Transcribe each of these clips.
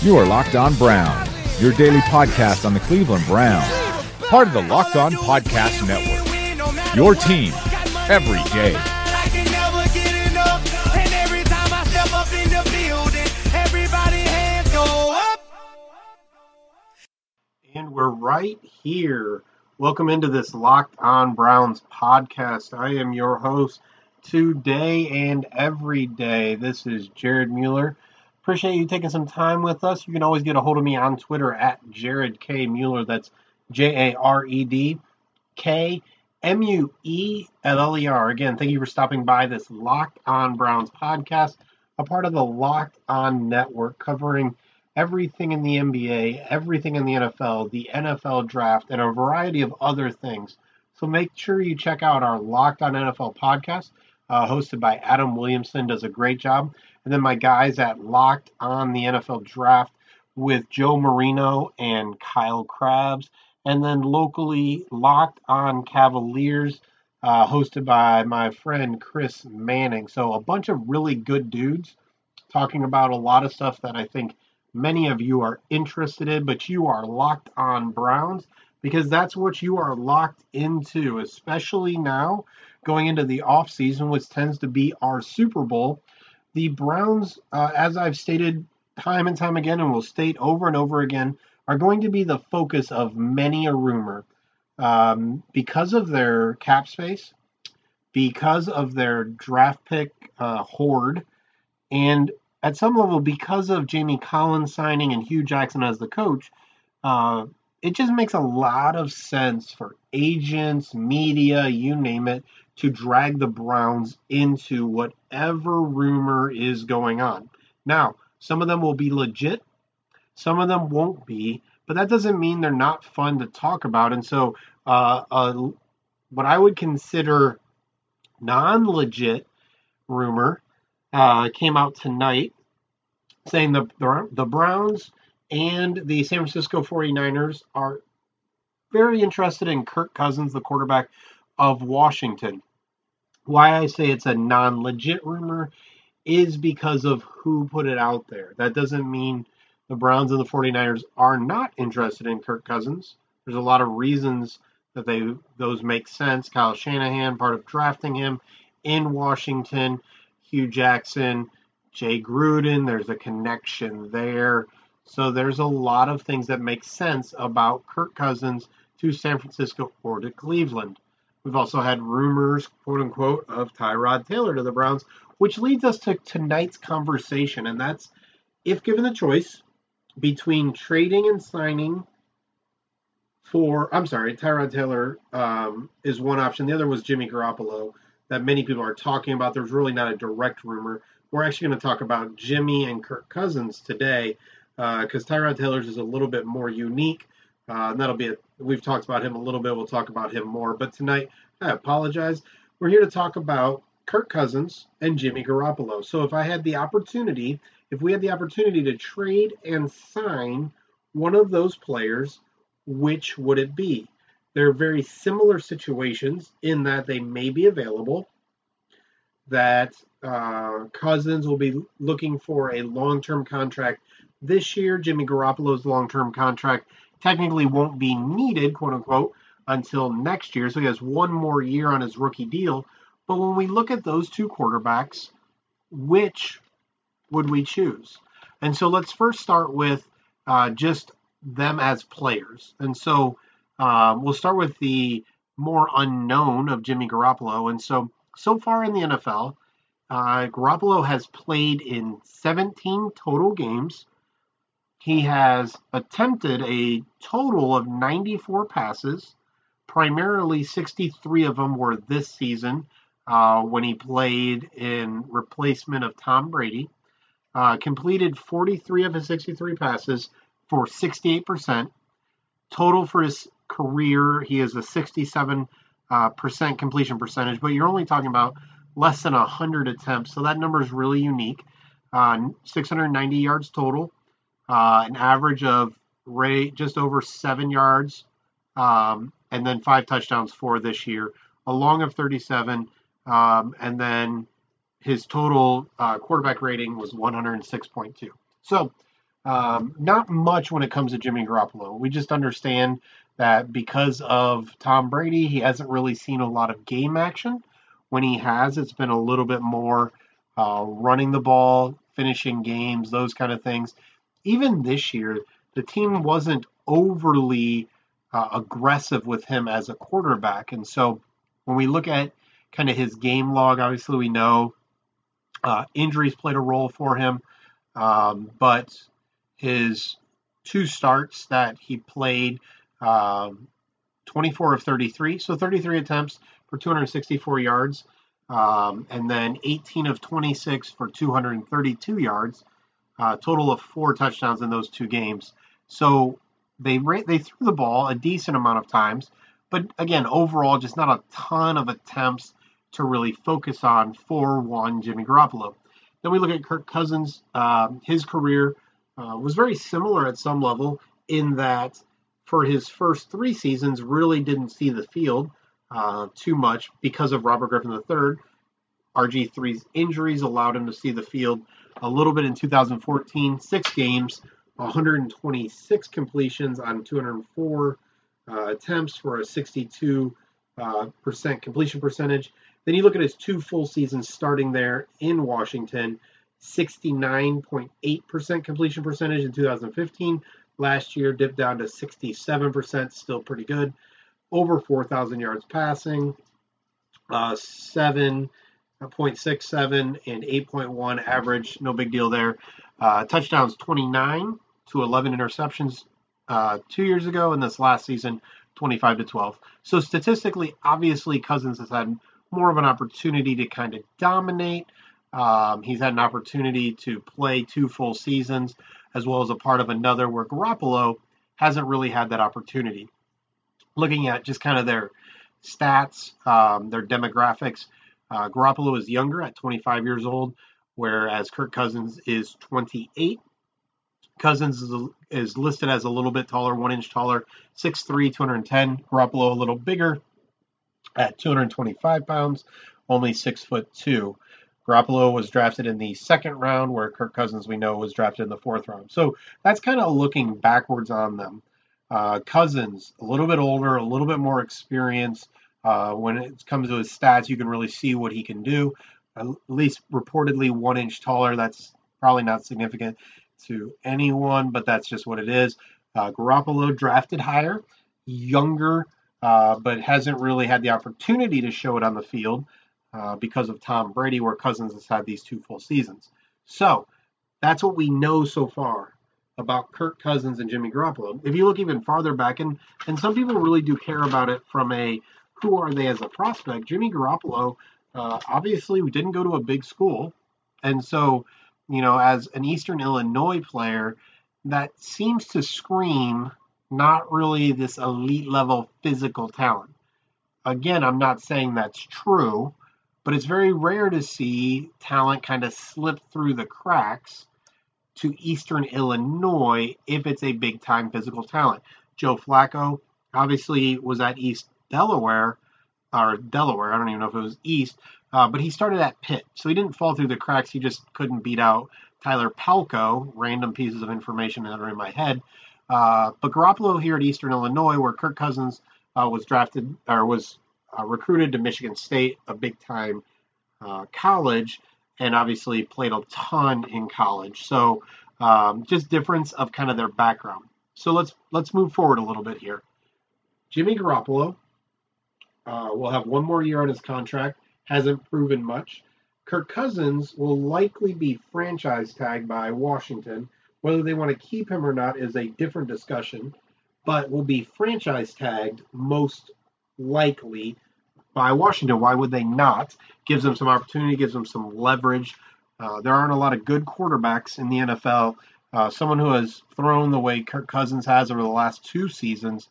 You are Locked On Brown, your daily podcast on the Cleveland Browns, part of the Locked On Podcast Network. Your team every day. And we're right here. Welcome into this Locked On Browns podcast. I am your host today and every day. This is Jared Mueller. Appreciate you taking some time with us. You can always get a hold of me on Twitter at Jared K. Mueller. That's J A R E D K M U E L L E R. Again, thank you for stopping by this Locked On Browns podcast, a part of the Locked On Network covering everything in the NBA, everything in the NFL, the NFL draft, and a variety of other things. So make sure you check out our Locked On NFL podcast, uh, hosted by Adam Williamson, does a great job. And then my guys at Locked On the NFL Draft with Joe Marino and Kyle Crabbs. And then locally, Locked On Cavaliers, uh, hosted by my friend Chris Manning. So a bunch of really good dudes talking about a lot of stuff that I think many of you are interested in, but you are locked on Browns because that's what you are locked into, especially now going into the off season, which tends to be our Super Bowl. The Browns, uh, as I've stated time and time again, and will state over and over again, are going to be the focus of many a rumor. Um, because of their cap space, because of their draft pick uh, hoard, and at some level, because of Jamie Collins signing and Hue Jackson as the coach, uh, it just makes a lot of sense for agents, media, you name it, to drag the Browns into whatever rumor is going on. Now, some of them will be legit, some of them won't be, but that doesn't mean they're not fun to talk about. And so, uh, uh, what I would consider non legit rumor uh, came out tonight saying the, the, the Browns and the San Francisco 49ers are very interested in Kirk Cousins, the quarterback of Washington. Why I say it's a non legit rumor is because of who put it out there. That doesn't mean the Browns and the 49ers are not interested in Kirk Cousins. There's a lot of reasons that they those make sense. Kyle Shanahan, part of drafting him in Washington, Hue Jackson, Jay Gruden, there's a connection there. So there's a lot of things that make sense about Kirk Cousins to San Francisco or to Cleveland. We've also had rumors, quote unquote, of Tyrod Taylor to the Browns, which leads us to tonight's conversation. And that's if given the choice between trading and signing for, I'm sorry, Tyrod Taylor um, is one option. The other was Jimmy Garoppolo that many people are talking about. There's really not a direct rumor. We're actually going to talk about Jimmy and Kirk Cousins today because uh, Tyrod Taylor's is a little bit more unique. Uh, and that'll be it. We've talked about him a little bit. We'll talk about him more. But tonight, I apologize. We're here to talk about Kirk Cousins and Jimmy Garoppolo. So if I had the opportunity, if we had the opportunity to trade and sign one of those players, which would it be? They're very similar situations in that they may be available, that uh, Cousins will be looking for a long term contract this year. Jimmy Garoppolo's long term contract technically won't be needed, quote unquote, until next year. So he has one more year on his rookie deal. But when we look at those two quarterbacks, which would we choose? And so let's first start with uh, just them as players. And so um, we'll start with the more unknown of Jimmy Garoppolo. And so, so far in the NFL, uh, Garoppolo has played in 17 total games. He has attempted a total of 94 passes. Primarily, 63 of them were this season uh, when he played in replacement of Tom Brady. Uh, completed 43 of his 63 passes for 68%. Total for his career, he has a 67 uh, percent completion percentage, but you're only talking about less than 100 attempts, so that number is really unique. Uh, 690 yards total, uh, an average of rate just over seven yards, um, and then five touchdowns for this year, a long of 37, um, and then his total uh, quarterback rating was 106.2. So Um, not much when it comes to Jimmy Garoppolo. We just understand that because of Tom Brady, he hasn't really seen a lot of game action. When he has, it's been a little bit more uh, running the ball, finishing games, those kind of things. Even this year, the team wasn't overly uh, aggressive with him as a quarterback. And so when we look at kind of his game log, obviously we know uh, injuries played a role for him, um, but his two starts that he played, um, 24 of 33, so 33 attempts for 264 yards, um, and then 18 of 26 for 232 yards, uh, total of four touchdowns in those two games. So they they threw the ball a decent amount of times, but again, overall, just not a ton of attempts to really focus on for one Jimmy Garoppolo. Then we look at Kirk Cousins. Uh, his career uh, was very similar at some level in that for his first three seasons, really didn't see the field uh, too much because of Robert Griffin III. RG3's injuries allowed him to see the field a little bit in 2014, six games, 126 completions on 204 uh, attempts for a 62 uh, percent completion percentage. Then you look at his two full seasons starting there in Washington, 69.8% completion percentage in 2015. Last year dipped down to 67%, still pretty good. Over 4,000 yards passing, uh, 7.67 and 8.1 average, no big deal there. Uh, touchdowns 29 to 11 interceptions uh, two years ago, and this last season 25 to 12. So statistically, obviously, Cousins has had more of an opportunity to kind of dominate. Um, he's had an opportunity to play two full seasons, as well as a part of another where Garoppolo hasn't really had that opportunity. Looking at just kind of their stats, um, their demographics, uh, Garoppolo is younger at 25 years old, whereas Kirk Cousins is 28. Cousins is, is listed as a little bit taller, one inch taller, 6'3, 210. Garoppolo a little bigger at 225 pounds, only six foot two. Garoppolo was drafted in the second round, where Kirk Cousins, we know, was drafted in the fourth round. So that's kind of looking backwards on them. Uh, Cousins, a little bit older, a little bit more experience. Uh, when it comes to his stats, you can really see what he can do. At least reportedly one inch taller. That's probably not significant to anyone, but that's just what it is. Uh, Garoppolo drafted higher, younger, uh, but hasn't really had the opportunity to show it on the field uh, because of Tom Brady, where Cousins has had these two full seasons. So that's what we know so far about Kirk Cousins and Jimmy Garoppolo. If you look even farther back, and and some people really do care about it from a who are they as a prospect. Jimmy Garoppolo, uh, obviously, we didn't go to a big school, and so you know, as an Eastern Illinois player, that seems to scream not really this elite level physical talent. Again, I'm not saying that's true, but it's very rare to see talent kind of slip through the cracks to Eastern Illinois if it's a big time physical talent. Joe Flacco obviously was at East Delaware, or Delaware, I don't even know if it was East, uh, but he started at Pitt, so he didn't fall through the cracks. He just couldn't beat out Tyler Palko. Random pieces of information that are in my head. Uh, but Garoppolo here at Eastern Illinois, where Kirk Cousins uh, was drafted or was uh, recruited to Michigan State, a big time uh, college, and obviously played a ton in college. So um, just difference of kind of their background. So let's let's move forward a little bit here. Jimmy Garoppolo uh, will have one more year on his contract hasn't proven much. Kirk Cousins will likely be franchise tagged by Washington. Whether they want to keep him or not is a different discussion, but will be franchise tagged most likely by Washington. Why would they not? Gives them some opportunity, gives them some leverage. Uh, there aren't a lot of good quarterbacks in the NFL. Uh, someone who has thrown the way Kirk Cousins has over the last two seasons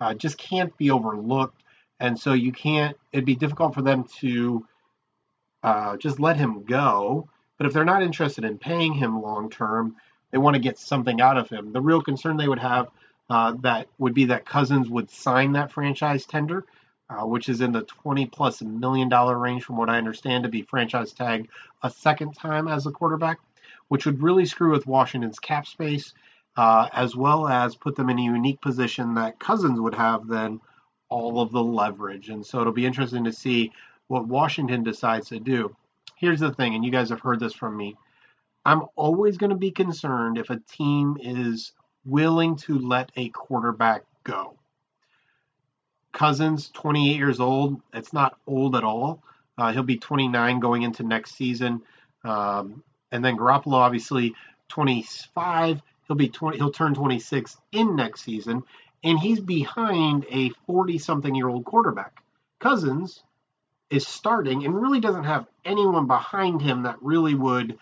uh, just can't be overlooked and so you can't. It'd be difficult for them to uh, just let him go. But if they're not interested in paying him long term, they want to get something out of him. The real concern they would have uh, that would be that Cousins would sign that franchise tender, uh, which is in the 20 plus million dollar range, from what I understand, to be franchise tagged a second time as a quarterback. which would really screw with Washington's cap space, uh, as well as put them in a unique position that Cousins would have then all of the leverage. And so it'll be interesting to see what Washington decides to do. Here's the thing, and you guys have heard this from me. I'm always going to be concerned if a team is willing to let a quarterback go. Cousins, 28 years old. It's not old at all. Uh, he'll be 29 going into next season. Um, and then Garoppolo, obviously, 25. He'll be 20. He'll turn 26 in next season, and he's behind a 40-something year old quarterback. Cousins is starting and really doesn't have anyone behind him that really would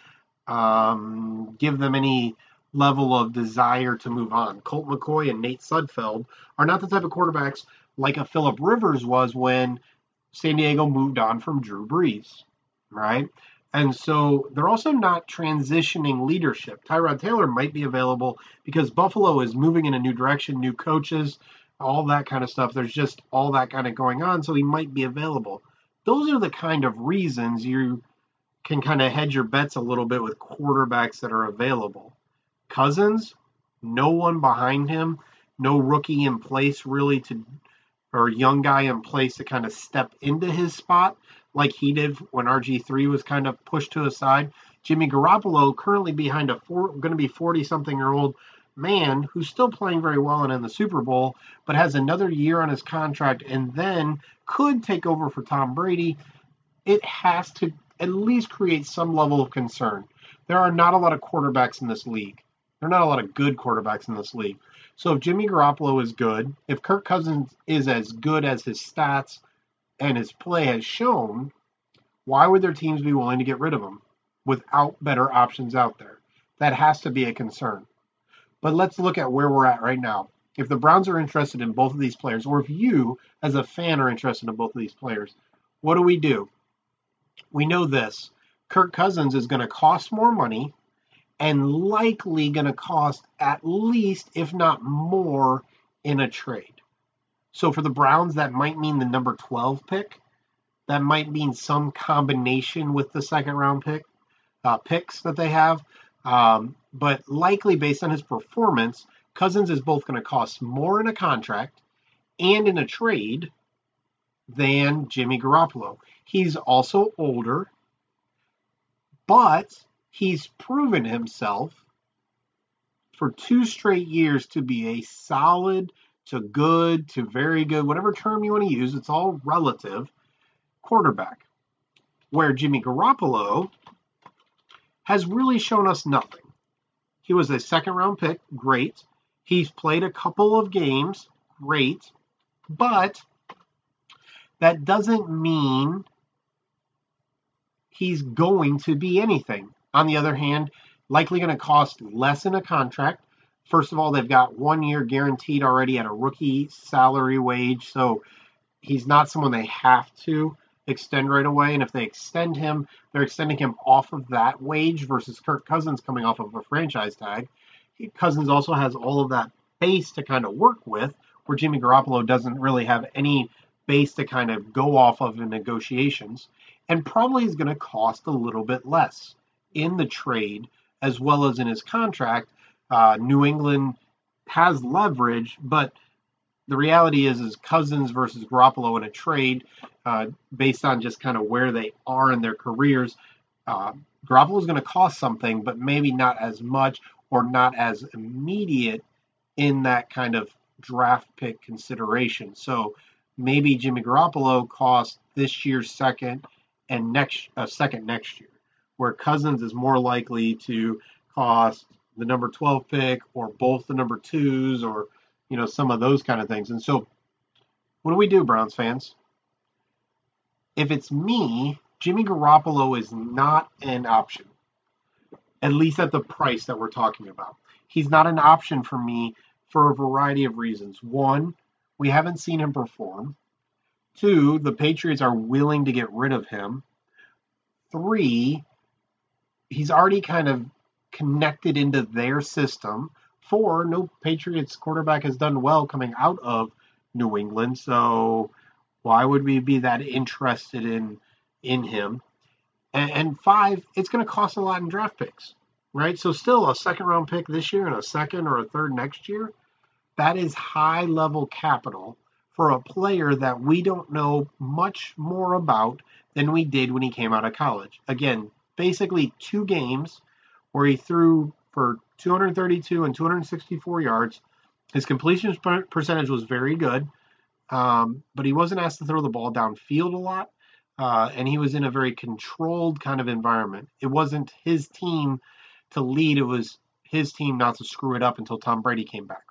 um, give them any level of desire to move on. Colt McCoy and Nate Sudfeld are not the type of quarterbacks like a Philip Rivers was when San Diego moved on from Drew Brees, right? And so they're also not transitioning leadership. Tyrod Taylor might be available because Buffalo is moving in a new direction, new coaches, all that kind of stuff. There's just all that kind of going on, so he might be available. Those are the kind of reasons you can kind of hedge your bets a little bit with quarterbacks that are available. Cousins, no one behind him, no rookie in place really to or a young guy in place to kind of step into his spot like he did when RG3 was kind of pushed to a side. Jimmy Garoppolo currently behind a four, going to be 40 something year old man who's still playing very well and in the Super Bowl, but has another year on his contract and then could take over for Tom Brady. It has to at least create some level of concern. There are not a lot of quarterbacks in this league. There are not a lot of good quarterbacks in this league. So if Jimmy Garoppolo is good, if Kirk Cousins is as good as his stats and his play has shown, why would their teams be willing to get rid of him without better options out there? That has to be a concern. But let's look at where we're at right now. If the Browns are interested in both of these players, or if you as a fan are interested in both of these players, what do we do? We know this Kirk Cousins is going to cost more money and likely going to cost at least, if not more, in a trade. So for the Browns, that might mean the number 12 pick. That might mean some combination with the second round pick uh, picks that they have. Um, but likely based on his performance, Cousins is both going to cost more in a contract and in a trade than Jimmy Garoppolo. He's also older, but he's proven himself for two straight years to be a solid to good to very good, whatever term you want to use, it's all relative quarterback. Where Jimmy Garoppolo has really shown us nothing. He was a second round pick, great. He's played a couple of games, great. But that doesn't mean he's going to be anything. On the other hand, likely going to cost less in a contract. First of all, they've got one year guaranteed already at a rookie salary wage, so he's not someone they have to extend right away. And if they extend him, they're extending him off of that wage versus Kirk Cousins coming off of a franchise tag. Cousins also has all of that base to kind of work with, where Jimmy Garoppolo doesn't really have any base to kind of go off of in negotiations, and probably is going to cost a little bit less in the trade as well as in his contract. Uh, New England has leverage, but the reality is, is Cousins versus Garoppolo in a trade, uh, based on just kind of where they are in their careers. Uh, Garoppolo is going to cost something, but maybe not as much or not as immediate in that kind of draft pick consideration. So maybe Jimmy Garoppolo costs this year's second and next uh, second next year where Cousins is more likely to cost the number 12 pick or both the number twos or, you know, some of those kind of things. And so, what do we do, Browns fans? If it's me, Jimmy Garoppolo is not an option, at least at the price that we're talking about. He's not an option for me for a variety of reasons. One, we haven't seen him perform. Two, the Patriots are willing to get rid of him. Three, he's already kind of connected into their system. Four, no Patriots quarterback has done well coming out of New England, so why would we be that interested in in him? And, and five, it's going to cost a lot in draft picks. right? So still a second round pick this year and a second or a third next year. That is high level capital for a player that we don't know much more about than we did when he came out of college. Again, basically two games where he threw for 232 and 264 yards. His completion percentage was very good, um, but he wasn't asked to throw the ball downfield a lot, uh, and he was in a very controlled kind of environment. It wasn't his team to lead; it was his team not to screw it up until Tom Brady came back.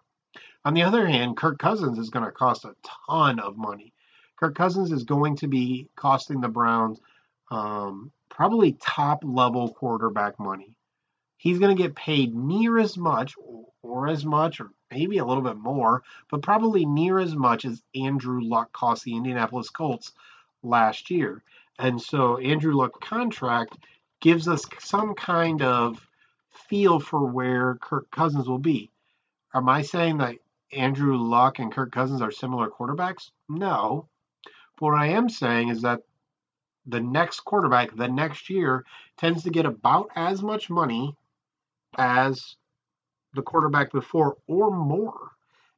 On the other hand, Kirk Cousins is going to cost a ton of money. Kirk Cousins is going to be costing the Browns um, probably top level quarterback money. He's going to get paid near as much, or as much, or maybe a little bit more, but probably near as much as Andrew Luck cost the Indianapolis Colts last year. And so Andrew Luck contract gives us some kind of feel for where Kirk Cousins will be. Am I saying that Andrew Luck and Kirk Cousins are similar quarterbacks? No. But what I am saying is that the next quarterback, the next year, tends to get about as much money as the quarterback before or more.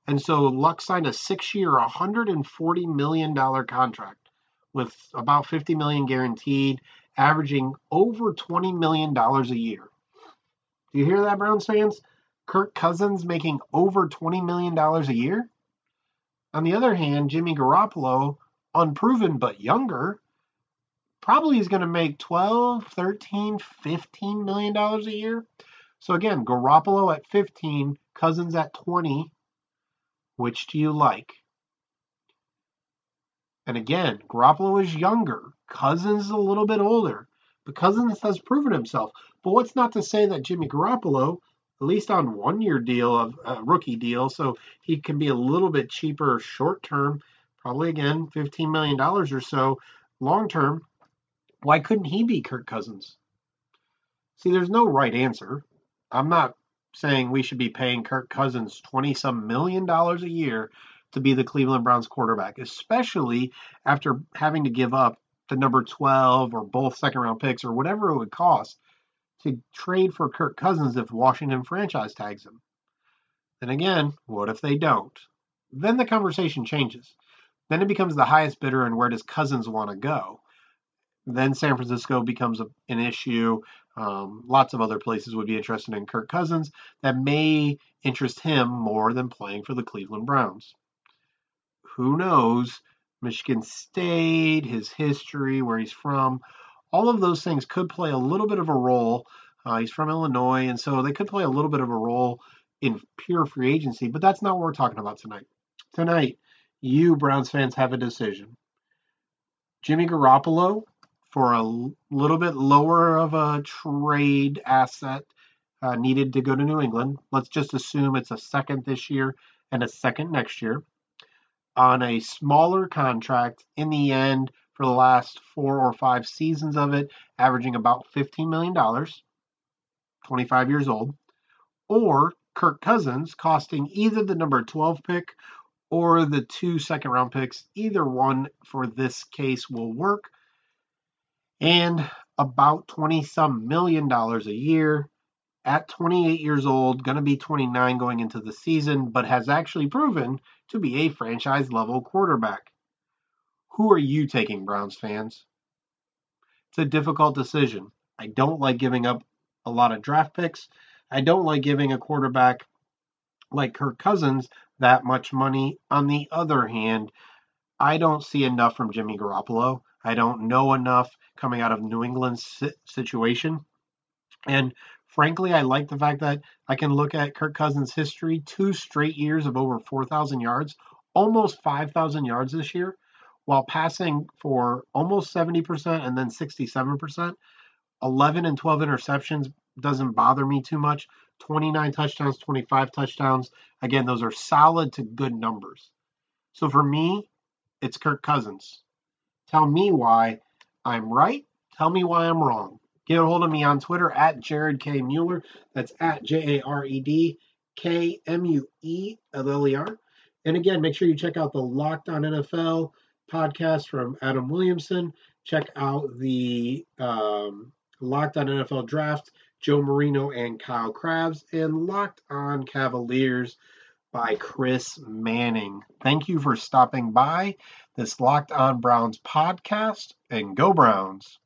And so Luck signed a six year, $140 million contract with about 50 million guaranteed, averaging over $20 million a year. Do you hear that, Browns fans? Kirk Cousins making over $20 million a year? On the other hand, Jimmy Garoppolo, unproven but younger, probably is going to make 12, 13, 15 million dollars a year. So again, Garoppolo at 15, Cousins at 20. Which do you like? And again, Garoppolo is younger. Cousins is a little bit older. But Cousins has proven himself. But what's not to say that Jimmy Garoppolo, at least on one year deal of a rookie deal, so he can be a little bit cheaper short term, probably again $15 million or so long term. Why couldn't he be Kirk Cousins? See, there's no right answer. I'm not saying we should be paying Kirk Cousins 20 some million dollars a year to be the Cleveland Browns quarterback, especially after having to give up the number 12 or both second round picks or whatever it would cost to trade for Kirk Cousins if Washington franchise tags him. Then again, what if they don't? Then the conversation changes. Then it becomes the highest bidder and where does Cousins want to go? Then San Francisco becomes a, an issue. Um, lots of other places would be interested in Kirk Cousins that may interest him more than playing for the Cleveland Browns. Who knows? Michigan State, his history, where he's from, all of those things could play a little bit of a role. Uh, he's from Illinois, and so they could play a little bit of a role in pure free agency, but that's not what we're talking about tonight. Tonight, you Browns fans have a decision. Jimmy Garoppolo for a little bit lower of a trade asset uh, needed to go to New England. Let's just assume it's a second this year and a second next year on a smaller contract in the end for the last four or five seasons of it, averaging about $15 million, 25 years old, or Kirk Cousins costing either the number 12 pick or the two second round picks. Either one for this case will work and about 20 some million dollars a year at 28 years old, going to be 29 going into the season, but has actually proven to be a franchise level quarterback. Who are you taking, Browns fans? It's a difficult decision. I don't like giving up a lot of draft picks. I don't like giving a quarterback like Kirk Cousins that much money. On the other hand, I don't see enough from Jimmy Garoppolo. I don't know enough coming out of New England's situation. And frankly, I like the fact that I can look at Kirk Cousins' history two straight years of over 4,000 yards, almost 5,000 yards this year, while passing for almost 70% and then 67%. 11 and 12 interceptions doesn't bother me too much. 29 touchdowns, 25 touchdowns. Again, those are solid to good numbers. So for me, it's Kirk Cousins. Tell me why I'm right. Tell me why I'm wrong. Get a hold of me on Twitter at Jared K. Mueller. That's at J A R E D K M U E L L E R. And again, make sure you check out the Locked on NFL podcast from Adam Williamson. Check out the um, Locked on NFL Draft Joe Marino and Kyle Crabbs, and Locked On Cavaliers by Chris Manning. Thank you for stopping by this Locked On Browns podcast, and go Browns.